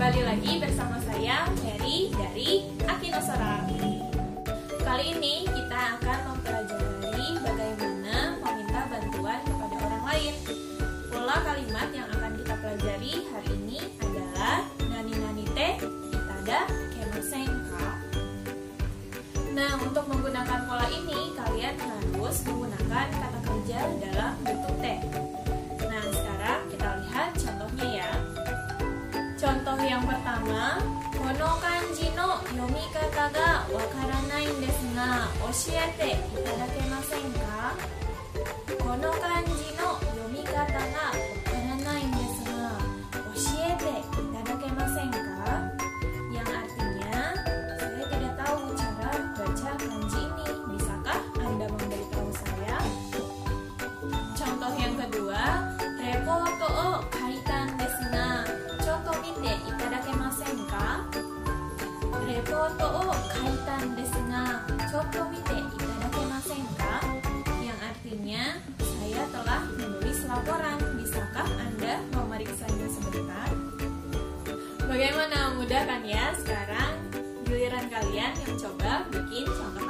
Kembali lagi bersama saya Mary dari Akinosora. Kali ini kita akan mempelajari bagaimana meminta bantuan kepada orang lain. Pola kalimat yang akan kita pelajari hari ini adalah nani nani te itada kemasenka. Nah, untuk menggunakan pola ini kalian harus menggunakan kata kerja dalam bentuk te. 様この漢字の読み方がわからないんですが教えていただけませんかこの漢字の読み方が Reporto o kaitan desu ga chotto mite itadakemasen ka? Yang artinya, saya telah menulis laporan. Bisakah Anda memeriksanya sebentar? Bagaimana mudah kan ya? Sekarang giliran kalian yang coba bikin contoh